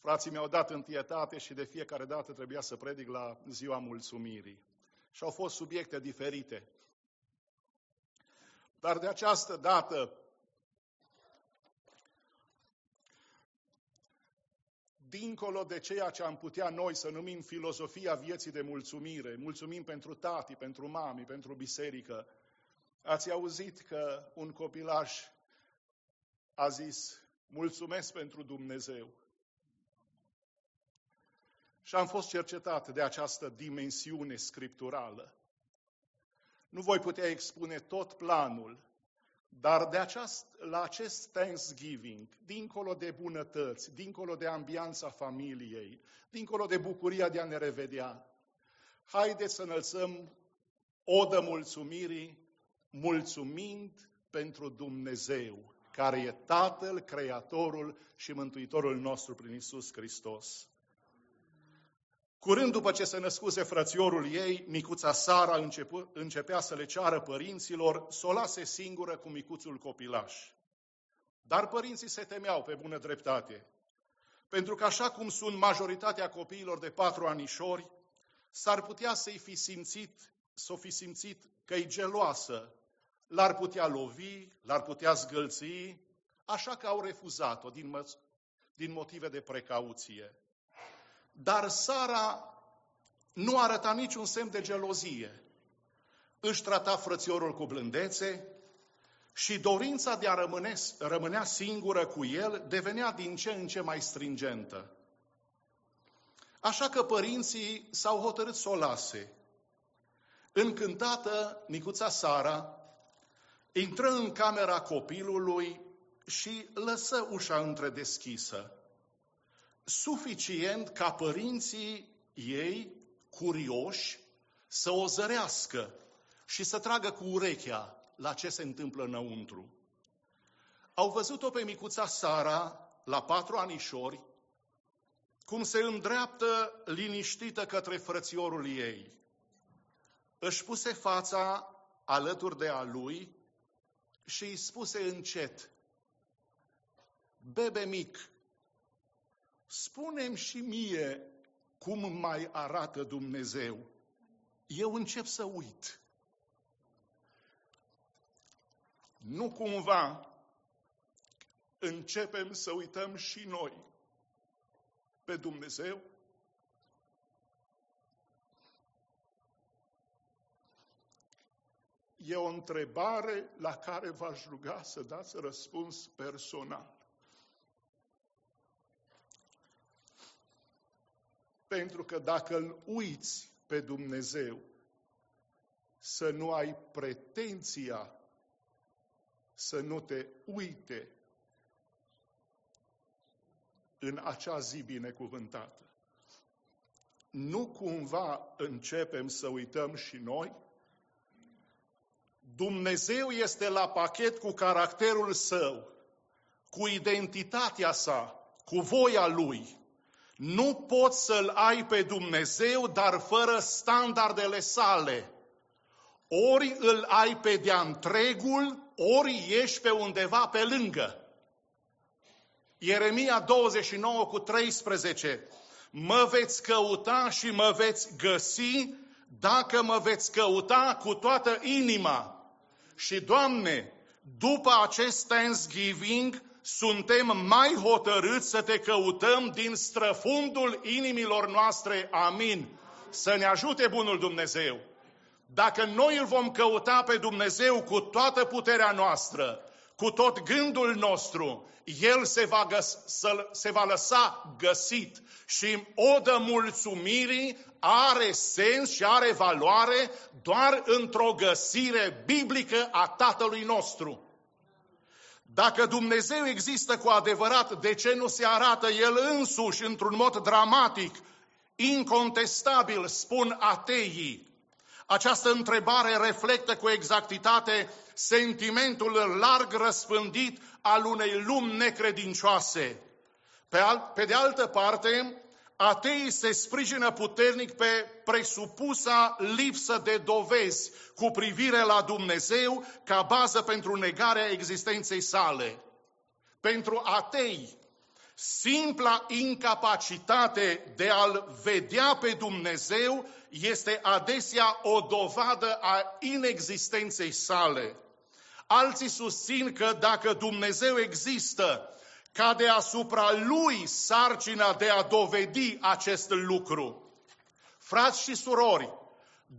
Frații mi-au dat întietate și de fiecare dată trebuia să predic la ziua mulțumirii. Și au fost subiecte diferite. Dar de această dată, dincolo de ceea ce am putea noi să numim filozofia vieții de mulțumire, mulțumim pentru tati, pentru mami, pentru biserică, ați auzit că un copilaj a zis, mulțumesc pentru Dumnezeu. Și am fost cercetat de această dimensiune scripturală. Nu voi putea expune tot planul, dar de aceast, la acest Thanksgiving, dincolo de bunătăți, dincolo de ambianța familiei, dincolo de bucuria de a ne revedea, haideți să înălțăm odă mulțumirii, mulțumind pentru Dumnezeu, care e Tatăl, Creatorul și Mântuitorul nostru prin Isus Hristos. Curând după ce se născuse frățiorul ei, micuța Sara începu, începea să le ceară părinților să o lase singură cu micuțul copilaș. Dar părinții se temeau pe bună dreptate, pentru că așa cum sunt majoritatea copiilor de patru anișori, s-ar putea să-i fi simțit, să o fi simțit că e geloasă, l-ar putea lovi, l-ar putea zgâlți, așa că au refuzat-o din, din motive de precauție. Dar Sara nu arăta niciun semn de gelozie. Își trata frățiorul cu blândețe și dorința de a rămâne, rămânea singură cu el devenea din ce în ce mai stringentă. Așa că părinții s-au hotărât să o lase. Încântată, micuța Sara intră în camera copilului și lăsă ușa întredeschisă suficient ca părinții ei, curioși, să o zărească și să tragă cu urechea la ce se întâmplă înăuntru. Au văzut-o pe micuța Sara, la patru anișori, cum se îndreaptă liniștită către frățiorul ei. Își puse fața alături de a lui și îi spuse încet, Bebe mic, spunem și mie cum mai arată Dumnezeu. Eu încep să uit. Nu cumva începem să uităm și noi pe Dumnezeu? E o întrebare la care v-aș ruga să dați răspuns personal. Pentru că dacă îl uiți pe Dumnezeu, să nu ai pretenția să nu te uite în acea zi binecuvântată. Nu cumva începem să uităm și noi? Dumnezeu este la pachet cu caracterul său, cu identitatea sa, cu voia lui. Nu poți să-L ai pe Dumnezeu, dar fără standardele sale. Ori îl ai pe de-a întregul, ori ești pe undeva pe lângă. Ieremia 29 cu 13. Mă veți căuta și mă veți găsi dacă mă veți căuta cu toată inima. Și, Doamne, după acest Thanksgiving, suntem mai hotărâți să te căutăm din străfundul inimilor noastre. Amin. Să ne ajute Bunul Dumnezeu. Dacă noi îl vom căuta pe Dumnezeu cu toată puterea noastră, cu tot gândul nostru, El se va, găs- se va lăsa găsit și odă mulțumirii are sens și are valoare doar într-o găsire biblică a Tatălui nostru. Dacă Dumnezeu există cu adevărat, de ce nu se arată El însuși într-un mod dramatic, incontestabil, spun ateii? Această întrebare reflectă cu exactitate sentimentul larg răspândit al unei lumi necredincioase. Pe, al, pe de altă parte, ateii se sprijină puternic pe presupusa lipsă de dovezi cu privire la Dumnezeu ca bază pentru negarea existenței sale. Pentru atei, Simpla incapacitate de a-L vedea pe Dumnezeu este adesea o dovadă a inexistenței sale. Alții susțin că dacă Dumnezeu există, cade asupra lui sarcina de a dovedi acest lucru. Frați și surori,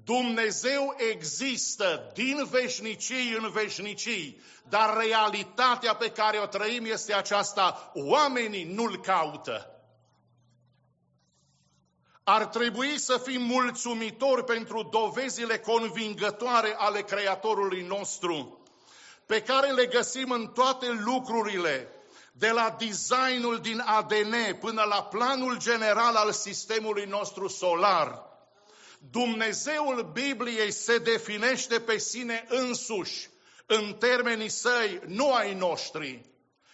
Dumnezeu există din veșnicii în veșnicii, dar realitatea pe care o trăim este aceasta, oamenii nu-L caută. Ar trebui să fim mulțumitori pentru dovezile convingătoare ale Creatorului nostru, pe care le găsim în toate lucrurile, de la designul din ADN până la planul general al sistemului nostru solar. Dumnezeul Bibliei se definește pe sine însuși în termenii săi, nu ai noștri.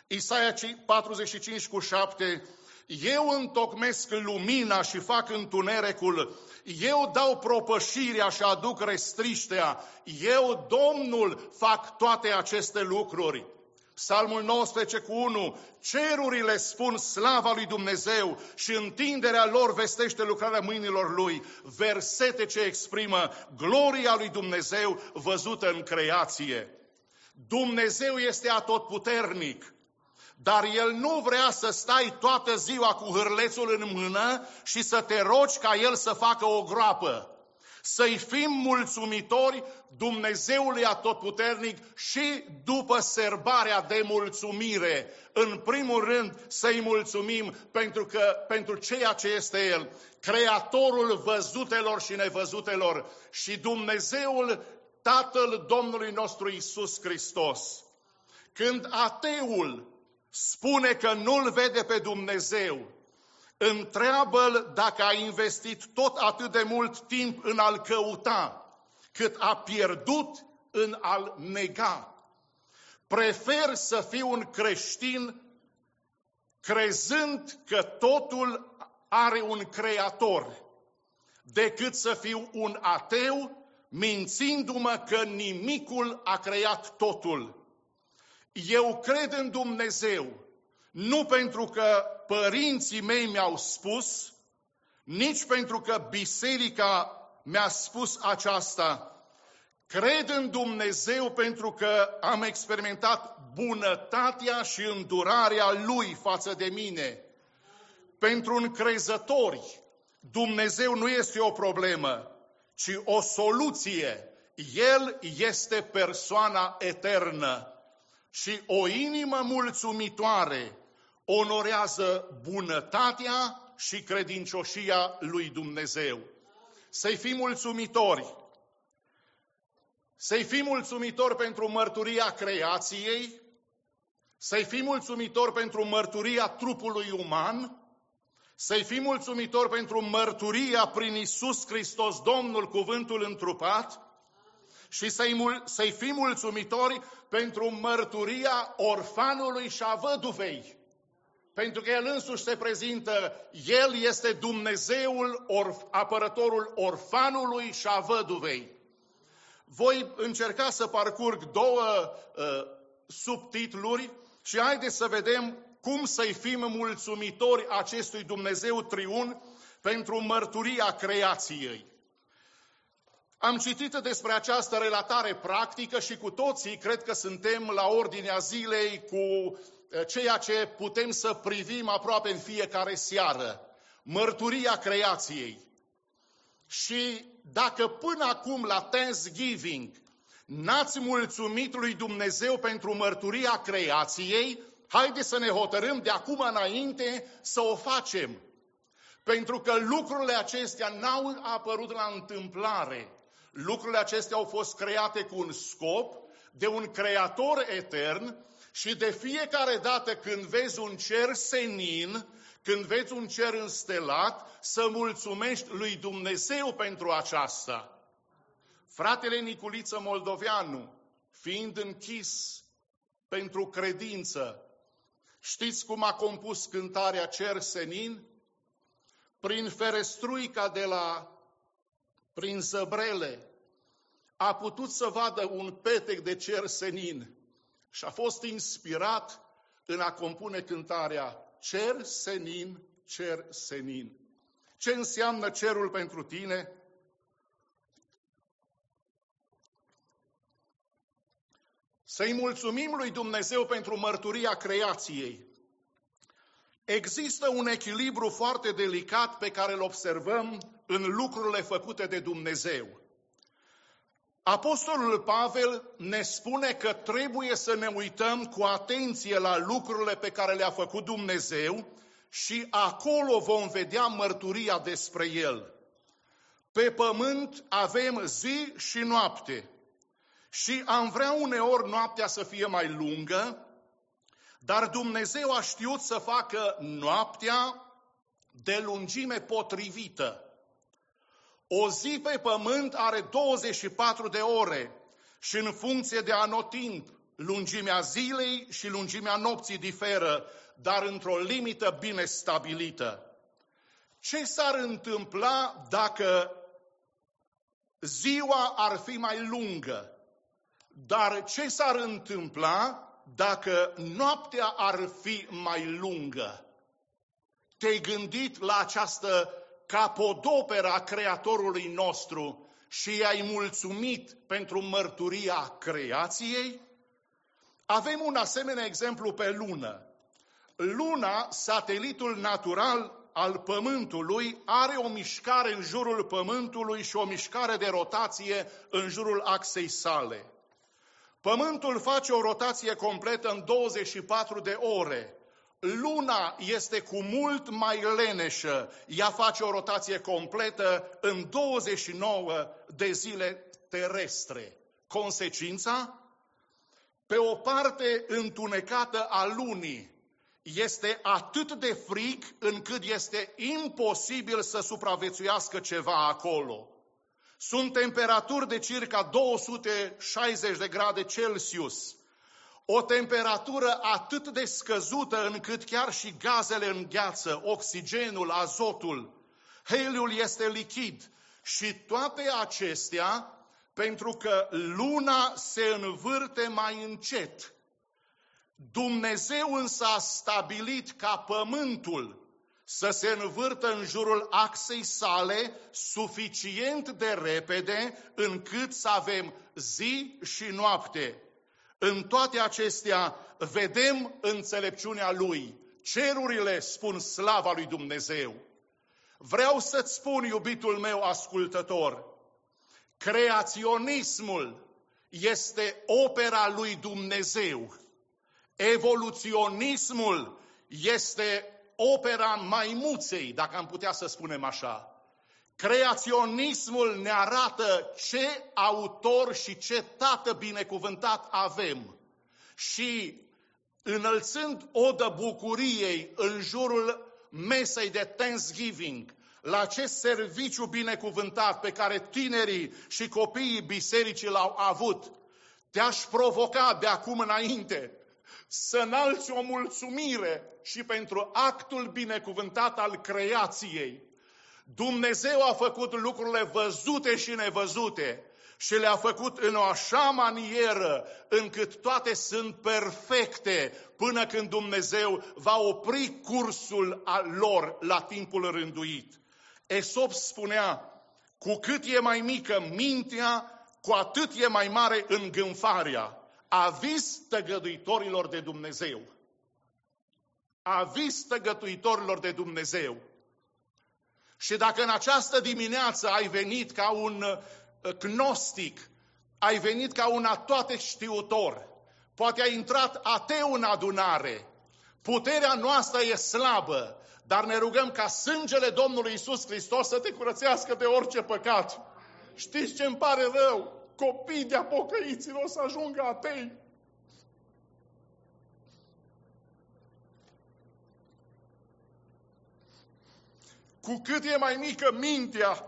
Isaia 45 cu 7 eu întocmesc lumina și fac întunericul, eu dau propășirea și aduc restriștea, eu, Domnul, fac toate aceste lucruri. Psalmul 19 cu 1, cerurile spun slava lui Dumnezeu și întinderea lor vestește lucrarea mâinilor lui. Versete ce exprimă gloria lui Dumnezeu văzută în creație. Dumnezeu este atotputernic, dar El nu vrea să stai toată ziua cu hârlețul în mână și să te rogi ca El să facă o groapă. Să-i fim mulțumitori Dumnezeului Atotputernic și după serbarea de mulțumire. În primul rând să-i mulțumim pentru, că, pentru ceea ce este El, Creatorul văzutelor și nevăzutelor și Dumnezeul Tatăl Domnului nostru Isus Hristos. Când ateul spune că nu-L vede pe Dumnezeu, întreabă dacă a investit tot atât de mult timp în a-L căuta, cât a pierdut în a-L nega. Prefer să fiu un creștin crezând că totul are un creator, decât să fiu un ateu mințindu-mă că nimicul a creat totul. Eu cred în Dumnezeu, nu pentru că părinții mei mi-au spus, nici pentru că biserica mi-a spus aceasta. Cred în Dumnezeu pentru că am experimentat bunătatea și îndurarea Lui față de mine. Pentru încrezători, Dumnezeu nu este o problemă, ci o soluție. El este persoana eternă și o inimă mulțumitoare onorează bunătatea și credincioșia lui Dumnezeu. Să-i fim mulțumitori. Să-i fim mulțumitori pentru mărturia creației, să-i fim mulțumitori pentru mărturia trupului uman, să-i fim mulțumitori pentru mărturia prin Isus Hristos, Domnul, cuvântul întrupat, și să-i, să fim mulțumitori pentru mărturia orfanului și a văduvei. Pentru că El însuși se prezintă, El este Dumnezeul, orf, apărătorul orfanului și a văduvei. Voi încerca să parcurg două uh, subtitluri și haideți să vedem cum să-i fim mulțumitori acestui Dumnezeu triun pentru mărturia creației. Am citit despre această relatare practică și cu toții cred că suntem la ordinea zilei cu eh, ceea ce putem să privim aproape în fiecare seară. Mărturia creației. Și dacă până acum la Thanksgiving n-ați mulțumit lui Dumnezeu pentru mărturia creației, haideți să ne hotărâm de acum înainte să o facem. Pentru că lucrurile acestea n-au apărut la întâmplare. Lucrurile acestea au fost create cu un scop, de un creator etern și de fiecare dată când vezi un cer senin, când vezi un cer înstelat, să mulțumești lui Dumnezeu pentru aceasta. Fratele Niculiță Moldoveanu, fiind închis pentru credință, știți cum a compus cântarea Cer Senin? Prin ferestruica de la prin zăbrele, a putut să vadă un petec de cer senin și a fost inspirat în a compune cântarea cer senin, cer senin. Ce înseamnă cerul pentru tine? Să-i mulțumim lui Dumnezeu pentru mărturia creației. Există un echilibru foarte delicat pe care îl observăm în lucrurile făcute de Dumnezeu. Apostolul Pavel ne spune că trebuie să ne uităm cu atenție la lucrurile pe care le-a făcut Dumnezeu și acolo vom vedea mărturia despre El. Pe pământ avem zi și noapte și am vrea uneori noaptea să fie mai lungă, dar Dumnezeu a știut să facă noaptea de lungime potrivită. O zi pe pământ are 24 de ore și în funcție de anotimp, lungimea zilei și lungimea nopții diferă, dar într-o limită bine stabilită. Ce s-ar întâmpla dacă ziua ar fi mai lungă? Dar ce s-ar întâmpla dacă noaptea ar fi mai lungă? Te-ai gândit la această capodoperă a Creatorului nostru și i-ai mulțumit pentru mărturia creației? Avem un asemenea exemplu pe lună. Luna, satelitul natural al Pământului, are o mișcare în jurul Pământului și o mișcare de rotație în jurul axei sale. Pământul face o rotație completă în 24 de ore. Luna este cu mult mai leneșă. Ea face o rotație completă în 29 de zile terestre. Consecința? Pe o parte întunecată a lunii este atât de frig încât este imposibil să supraviețuiască ceva acolo. Sunt temperaturi de circa 260 de grade Celsius. O temperatură atât de scăzută încât chiar și gazele îngheață, oxigenul, azotul, heliul este lichid. Și toate acestea pentru că luna se învârte mai încet. Dumnezeu însă a stabilit ca pământul să se învârtă în jurul axei sale suficient de repede încât să avem zi și noapte. În toate acestea vedem înțelepciunea Lui. Cerurile spun slava lui Dumnezeu. Vreau să-ți spun, iubitul meu ascultător, creaționismul este opera lui Dumnezeu. Evoluționismul este opera maimuței, dacă am putea să spunem așa. Creaționismul ne arată ce autor și ce tată binecuvântat avem. Și înălțând odă bucuriei în jurul mesei de Thanksgiving, la acest serviciu binecuvântat pe care tinerii și copiii bisericii l-au avut, te-aș provoca de acum înainte să înalți o mulțumire și pentru actul binecuvântat al creației. Dumnezeu a făcut lucrurile văzute și nevăzute și le-a făcut în o așa manieră încât toate sunt perfecte până când Dumnezeu va opri cursul lor la timpul rânduit. Esop spunea, cu cât e mai mică mintea, cu atât e mai mare îngânfarea. Avis tăgăduitorilor de Dumnezeu. Avis tăgăduitorilor de Dumnezeu. Și dacă în această dimineață ai venit ca un uh, gnostic, ai venit ca un toate știutor, poate ai intrat ateu în adunare, puterea noastră e slabă, dar ne rugăm ca sângele Domnului Isus Hristos să te curățească de orice păcat. Știți ce îmi pare rău? Copii de apocăiților o să ajungă atei. Cu cât e mai mică mintea,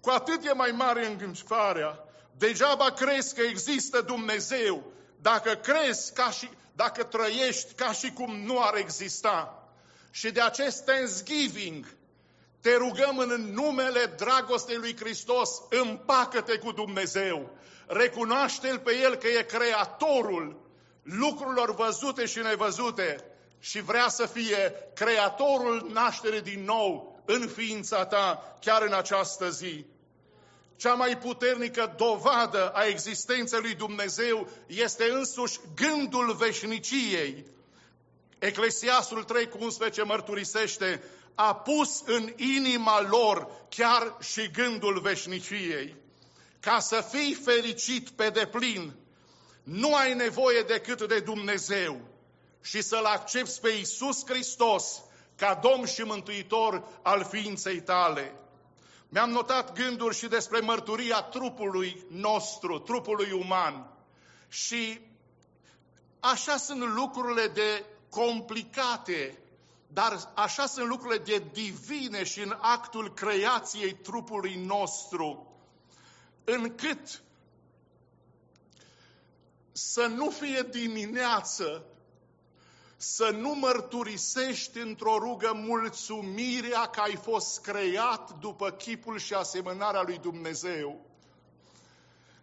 cu atât e mai mare îngânfarea. Degeaba crezi că există Dumnezeu dacă crezi ca și, dacă trăiești ca și cum nu ar exista. Și de acest Thanksgiving te rugăm în numele dragostei lui Hristos, împacă-te cu Dumnezeu. Recunoaște-L pe El că e creatorul lucrurilor văzute și nevăzute. și vrea să fie creatorul nașterii din nou în ființa ta, chiar în această zi. Cea mai puternică dovadă a existenței lui Dumnezeu este însuși gândul veșniciei. Eclesiastul 3 cu 11 mărturisește, a pus în inima lor chiar și gândul veșniciei. Ca să fii fericit pe deplin, nu ai nevoie decât de Dumnezeu și să-L accepti pe Iisus Hristos ca Domn și Mântuitor al ființei tale. Mi-am notat gânduri și despre mărturia trupului nostru, trupului uman. Și așa sunt lucrurile de complicate, dar așa sunt lucrurile de divine și în actul creației trupului nostru, încât să nu fie dimineață să nu mărturisești într-o rugă mulțumirea că ai fost creat după chipul și asemănarea lui Dumnezeu.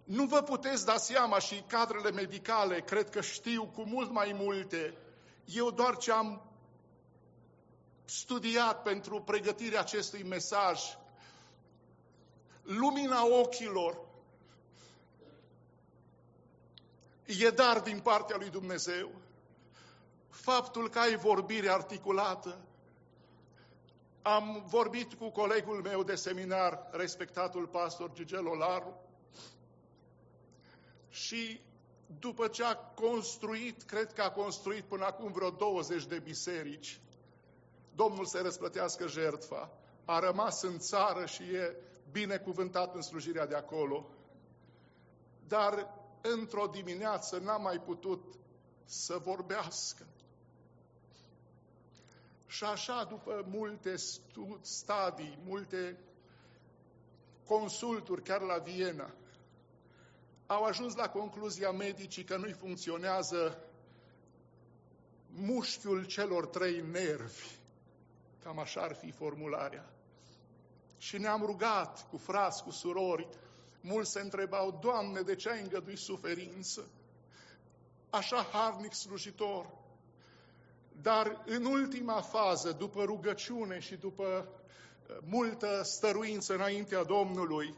Nu vă puteți da seama și cadrele medicale, cred că știu cu mult mai multe. Eu doar ce am studiat pentru pregătirea acestui mesaj, lumina ochilor e dar din partea lui Dumnezeu faptul că ai vorbire articulată. Am vorbit cu colegul meu de seminar, respectatul pastor Gigel Olaru, și după ce a construit, cred că a construit până acum vreo 20 de biserici, Domnul să răsplătească jertfa, a rămas în țară și e binecuvântat în slujirea de acolo. Dar într-o dimineață n-a mai putut să vorbească. Și așa, după multe stadii, multe consulturi, chiar la Viena, au ajuns la concluzia medicii că nu-i funcționează mușchiul celor trei nervi. Cam așa ar fi formularea. Și ne-am rugat cu frați, cu surori. Mulți se întrebau, Doamne, de ce ai îngăduit suferință? Așa harnic slujitor. Dar în ultima fază, după rugăciune și după uh, multă stăruință înaintea Domnului,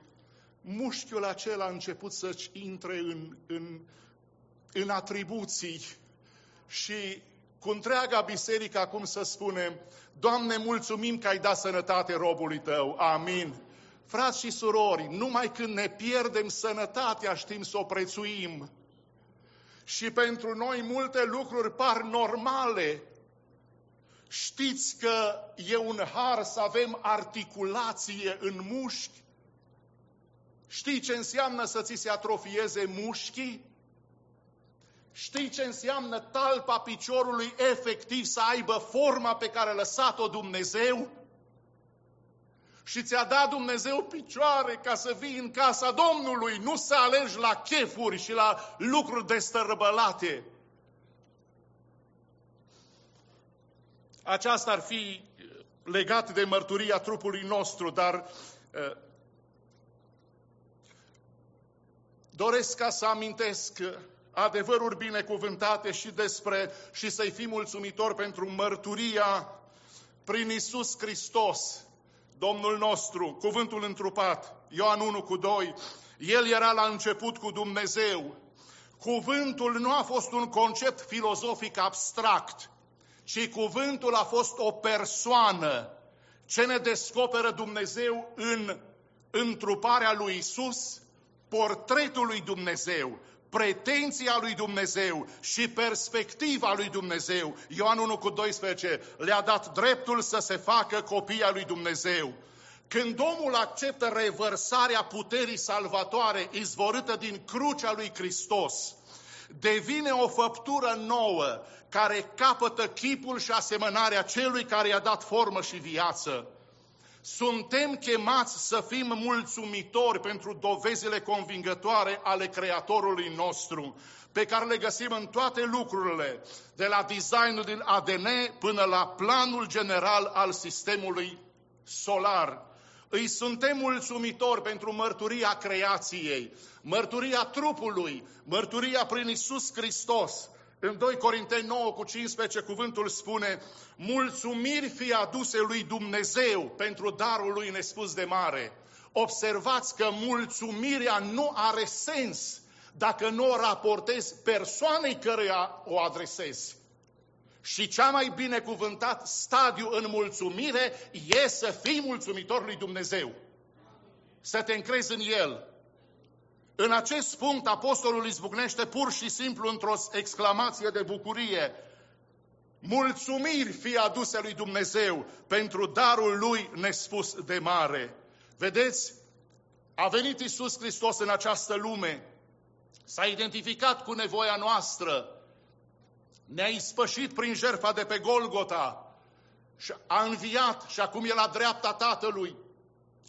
mușchiul acela a început să-și intre în, în, în atribuții și cu întreaga biserică acum să spunem, Doamne, mulțumim că ai dat sănătate robului Tău. Amin. Frați și surori, numai când ne pierdem sănătatea știm să o prețuim. Și pentru noi multe lucruri par normale, Știți că e un har să avem articulație în mușchi? Știi ce înseamnă să ți se atrofieze mușchii? Știi ce înseamnă talpa piciorului efectiv să aibă forma pe care a lăsat-o Dumnezeu? Și ți-a dat Dumnezeu picioare ca să vii în casa Domnului, nu să alergi la chefuri și la lucruri destărbălate. Aceasta ar fi legat de mărturia trupului nostru, dar uh, doresc ca să amintesc adevăruri binecuvântate și despre și să-i fim mulțumitori pentru mărturia prin Isus Hristos, Domnul nostru, cuvântul întrupat, Ioan 1 cu 2, El era la început cu Dumnezeu. Cuvântul nu a fost un concept filozofic abstract, ci cuvântul a fost o persoană. Ce ne descoperă Dumnezeu în întruparea lui Isus? Portretul lui Dumnezeu, pretenția lui Dumnezeu și perspectiva lui Dumnezeu. Ioan 1 cu 12 le-a dat dreptul să se facă copia lui Dumnezeu. Când omul acceptă revărsarea puterii salvatoare izvorâtă din crucea lui Hristos, devine o făptură nouă care capătă chipul și asemănarea celui care i-a dat formă și viață. Suntem chemați să fim mulțumitori pentru dovezile convingătoare ale Creatorului nostru, pe care le găsim în toate lucrurile, de la designul din ADN până la planul general al sistemului solar. Îi suntem mulțumitori pentru mărturia creației, mărturia trupului, mărturia prin Isus Hristos, În 2 Corinteni 9 cu 15 cuvântul spune Mulțumiri fi aduse lui Dumnezeu pentru darul lui nespus de mare. Observați că mulțumirea nu are sens dacă nu o raportezi persoanei căreia o adresezi. Și cea mai binecuvântat stadiu în mulțumire e să fii mulțumitor lui Dumnezeu. Să te încrezi în El. În acest punct, apostolul izbucnește pur și simplu într-o exclamație de bucurie. Mulțumiri fi aduse lui Dumnezeu pentru darul lui nespus de mare. Vedeți, a venit Isus Hristos în această lume, s-a identificat cu nevoia noastră, ne-a ispășit prin jertfa de pe Golgota și a înviat și acum e la dreapta Tatălui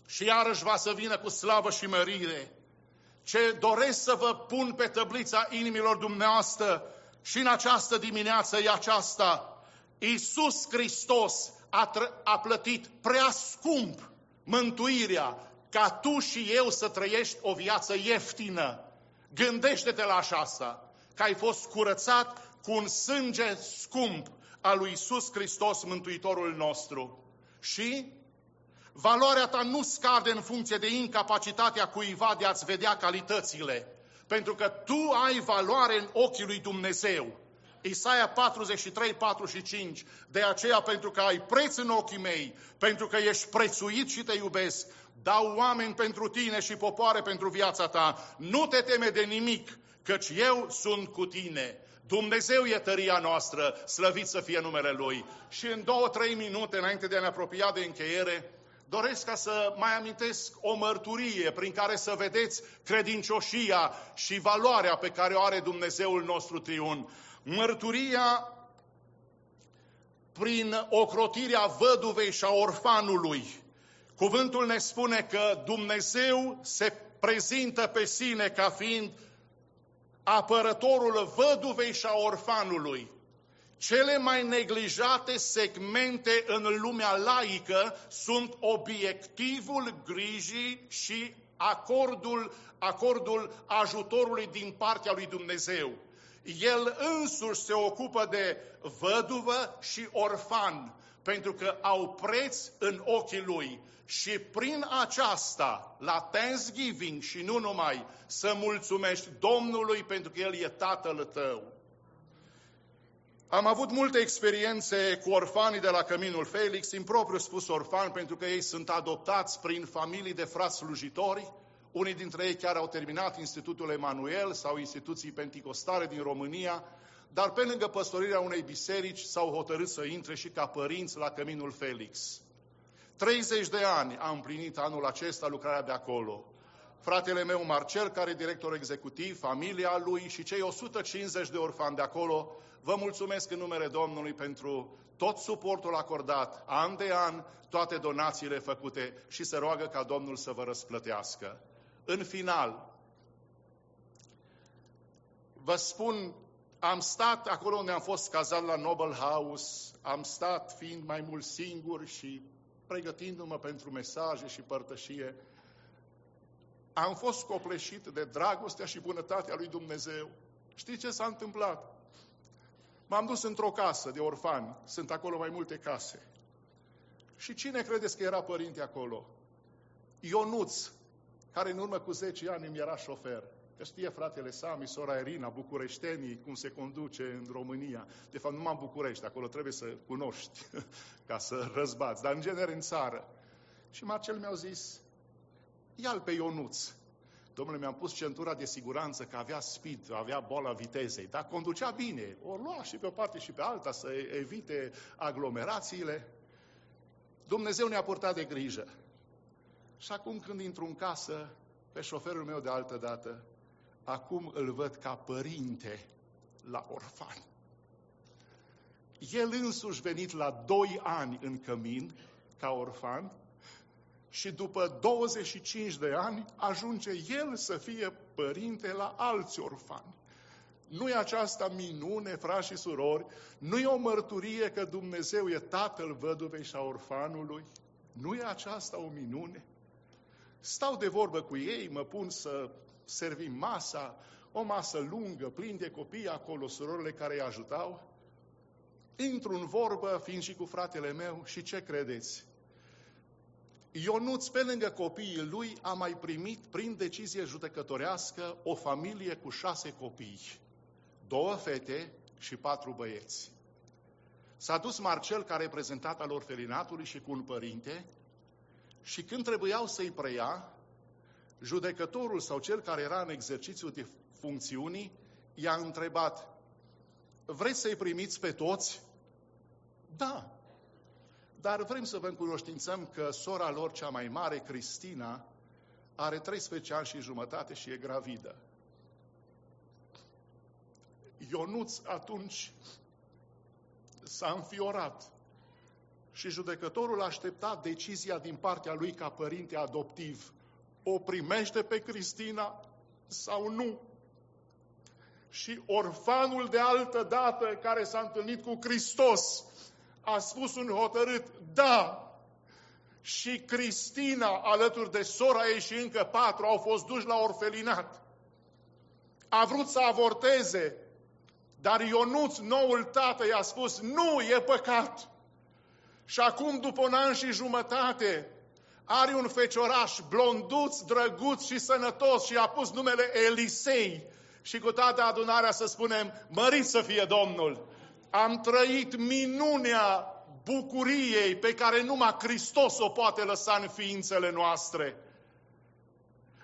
și iarăși va să vină cu slavă și mărire. Ce doresc să vă pun pe tăblița inimilor dumneavoastră și în această dimineață e aceasta. Iisus Hristos a, a plătit prea scump mântuirea ca tu și eu să trăiești o viață ieftină. Gândește-te la aceasta, că ai fost curățat cu un sânge scump al lui Isus Hristos, Mântuitorul nostru. Și valoarea ta nu scade în funcție de incapacitatea cuiva de a-ți vedea calitățile, pentru că tu ai valoare în ochii lui Dumnezeu. Isaia 43, 45. De aceea, pentru că ai preț în ochii mei, pentru că ești prețuit și te iubesc, dau oameni pentru tine și popoare pentru viața ta. Nu te teme de nimic, căci eu sunt cu tine. Dumnezeu e tăria noastră, slăvit să fie numele Lui. Și în două, trei minute, înainte de a ne apropia de încheiere, doresc ca să mai amintesc o mărturie prin care să vedeți credincioșia și valoarea pe care o are Dumnezeul nostru triun. Mărturia prin ocrotirea văduvei și a orfanului. Cuvântul ne spune că Dumnezeu se prezintă pe sine ca fiind apărătorul văduvei și a orfanului. Cele mai neglijate segmente în lumea laică sunt obiectivul grijii și acordul, acordul ajutorului din partea lui Dumnezeu. El însuși se ocupă de văduvă și orfan, pentru că au preț în ochii lui. Și prin aceasta, la Thanksgiving și nu numai, să mulțumești Domnului pentru că El e Tatăl tău. Am avut multe experiențe cu orfanii de la Căminul Felix, în propriu spus orfani, pentru că ei sunt adoptați prin familii de frați slujitori. Unii dintre ei chiar au terminat Institutul Emanuel sau instituții penticostare din România, dar pe lângă păstorirea unei biserici s-au hotărât să intre și ca părinți la Căminul Felix. 30 de ani a împlinit anul acesta lucrarea de acolo. Fratele meu Marcel, care e director executiv, familia lui și cei 150 de orfani de acolo, vă mulțumesc în numele Domnului pentru tot suportul acordat, an de an, toate donațiile făcute și se roagă ca Domnul să vă răsplătească. În final, vă spun, am stat acolo unde am fost cazat la Noble House, am stat fiind mai mult singur și pregătindu-mă pentru mesaje și părtășie, am fost copleșit de dragostea și bunătatea lui Dumnezeu. Știți ce s-a întâmplat? M-am dus într-o casă de orfani, sunt acolo mai multe case. Și cine credeți că era părinte acolo? Ionuț, care în urmă cu 10 ani îmi era șofer. Că știe fratele Sami, sora Irina, bucureștenii, cum se conduce în România. De fapt, nu m-am București, acolo trebuie să cunoști ca să răzbați, dar în genere în țară. Și Marcel mi-a zis, ia-l pe Ionuț. Domnule, mi-am pus centura de siguranță că avea speed, avea boala vitezei, dar conducea bine. O lua și pe o parte și pe alta să evite aglomerațiile. Dumnezeu ne-a purtat de grijă. Și acum când intru în casă, pe șoferul meu de altă dată, acum îl văd ca părinte la orfan. El însuși venit la doi ani în cămin, ca orfan, și după 25 de ani ajunge el să fie părinte la alți orfani. Nu e aceasta minune, frați și surori? Nu e o mărturie că Dumnezeu e tatăl văduvei și a orfanului? Nu e aceasta o minune? Stau de vorbă cu ei, mă pun să servim masa, o masă lungă, plin de copii acolo, surorile care îi ajutau. Intru în vorbă, fiind și cu fratele meu, și ce credeți? Ionuț, pe lângă copiii lui, a mai primit, prin decizie judecătorească, o familie cu șase copii. Două fete și patru băieți. S-a dus Marcel, ca reprezentat al orfelinatului și cu un părinte, și când trebuiau să-i preia, judecătorul sau cel care era în exercițiu de funcțiunii i-a întrebat, vreți să-i primiți pe toți? Da. Dar vrem să vă încunoștințăm că sora lor cea mai mare, Cristina, are 13 ani și jumătate și e gravidă. Ionuț atunci s-a înfiorat și judecătorul aștepta decizia din partea lui ca părinte adoptiv. O primește pe Cristina sau nu? Și orfanul de altă dată care s-a întâlnit cu Hristos a spus un hotărât, da, și Cristina, alături de sora ei și încă patru, au fost duși la orfelinat. A vrut să avorteze, dar Ionuț, noul tată, i-a spus, nu, e păcat. Și acum, după un an și jumătate, are un fecioraș blonduț, drăguț și sănătos și a pus numele Elisei. Și cu toată adunarea să spunem, mărit să fie Domnul! Am trăit minunea bucuriei pe care numai Hristos o poate lăsa în ființele noastre.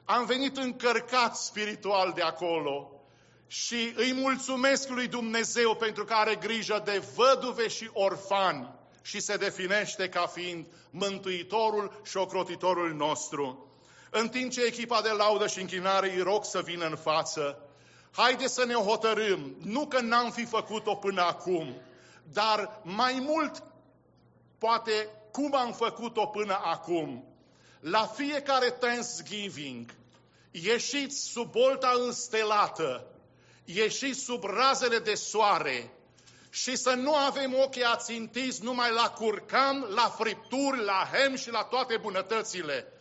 Am venit încărcat spiritual de acolo și îi mulțumesc lui Dumnezeu pentru că are grijă de văduve și orfani și se definește ca fiind mântuitorul și ocrotitorul nostru. În timp ce echipa de laudă și închinare îi rog să vină în față, haide să ne hotărâm, nu că n-am fi făcut-o până acum, dar mai mult poate cum am făcut-o până acum. La fiecare Thanksgiving, ieșiți sub bolta înstelată, ieșiți sub razele de soare și să nu avem ochii ațintiți numai la curcan, la fripturi, la hem și la toate bunătățile.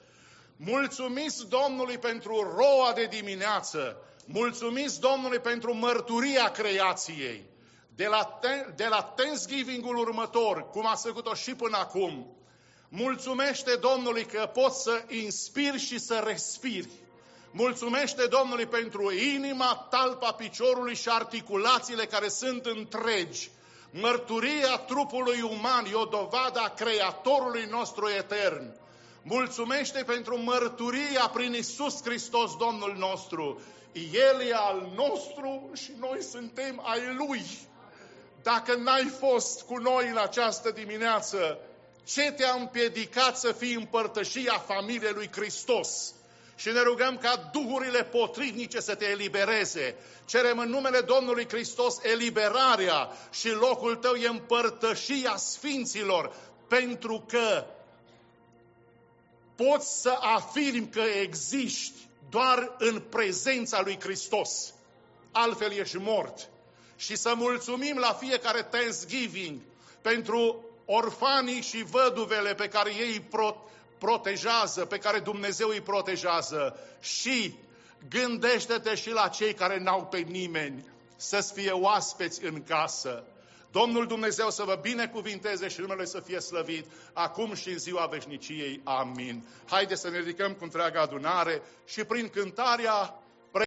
Mulțumiți Domnului pentru roa de dimineață, mulțumiți Domnului pentru mărturia creației. De la, de la Thanksgiving-ul următor, cum a făcut-o și până acum, mulțumește Domnului că poți să inspiri și să respiri. Mulțumește Domnului pentru inima, talpa piciorului și articulațiile care sunt întregi. Mărturia trupului uman e o dovadă a Creatorului nostru etern. Mulțumește pentru mărturia prin Isus Hristos, Domnul nostru. El e al nostru și noi suntem ai Lui. Dacă n-ai fost cu noi în această dimineață, ce te-a împiedicat să fii împărtășia familiei lui Hristos? Și ne rugăm ca duhurile potrivnice să te elibereze. Cerem în numele Domnului Hristos eliberarea și locul tău e împărtășia sfinților, pentru că poți să afirmi că existi doar în prezența lui Hristos. Altfel ești mort. Și să mulțumim la fiecare Thanksgiving pentru orfanii și văduvele pe care ei îi protejează, pe care Dumnezeu îi protejează și gândește-te și la cei care n-au pe nimeni să-ți fie oaspeți în casă. Domnul Dumnezeu să vă binecuvinteze și numele să fie slăvit, acum și în ziua veșniciei. Amin. Haideți să ne ridicăm cu întreaga adunare și prin cântarea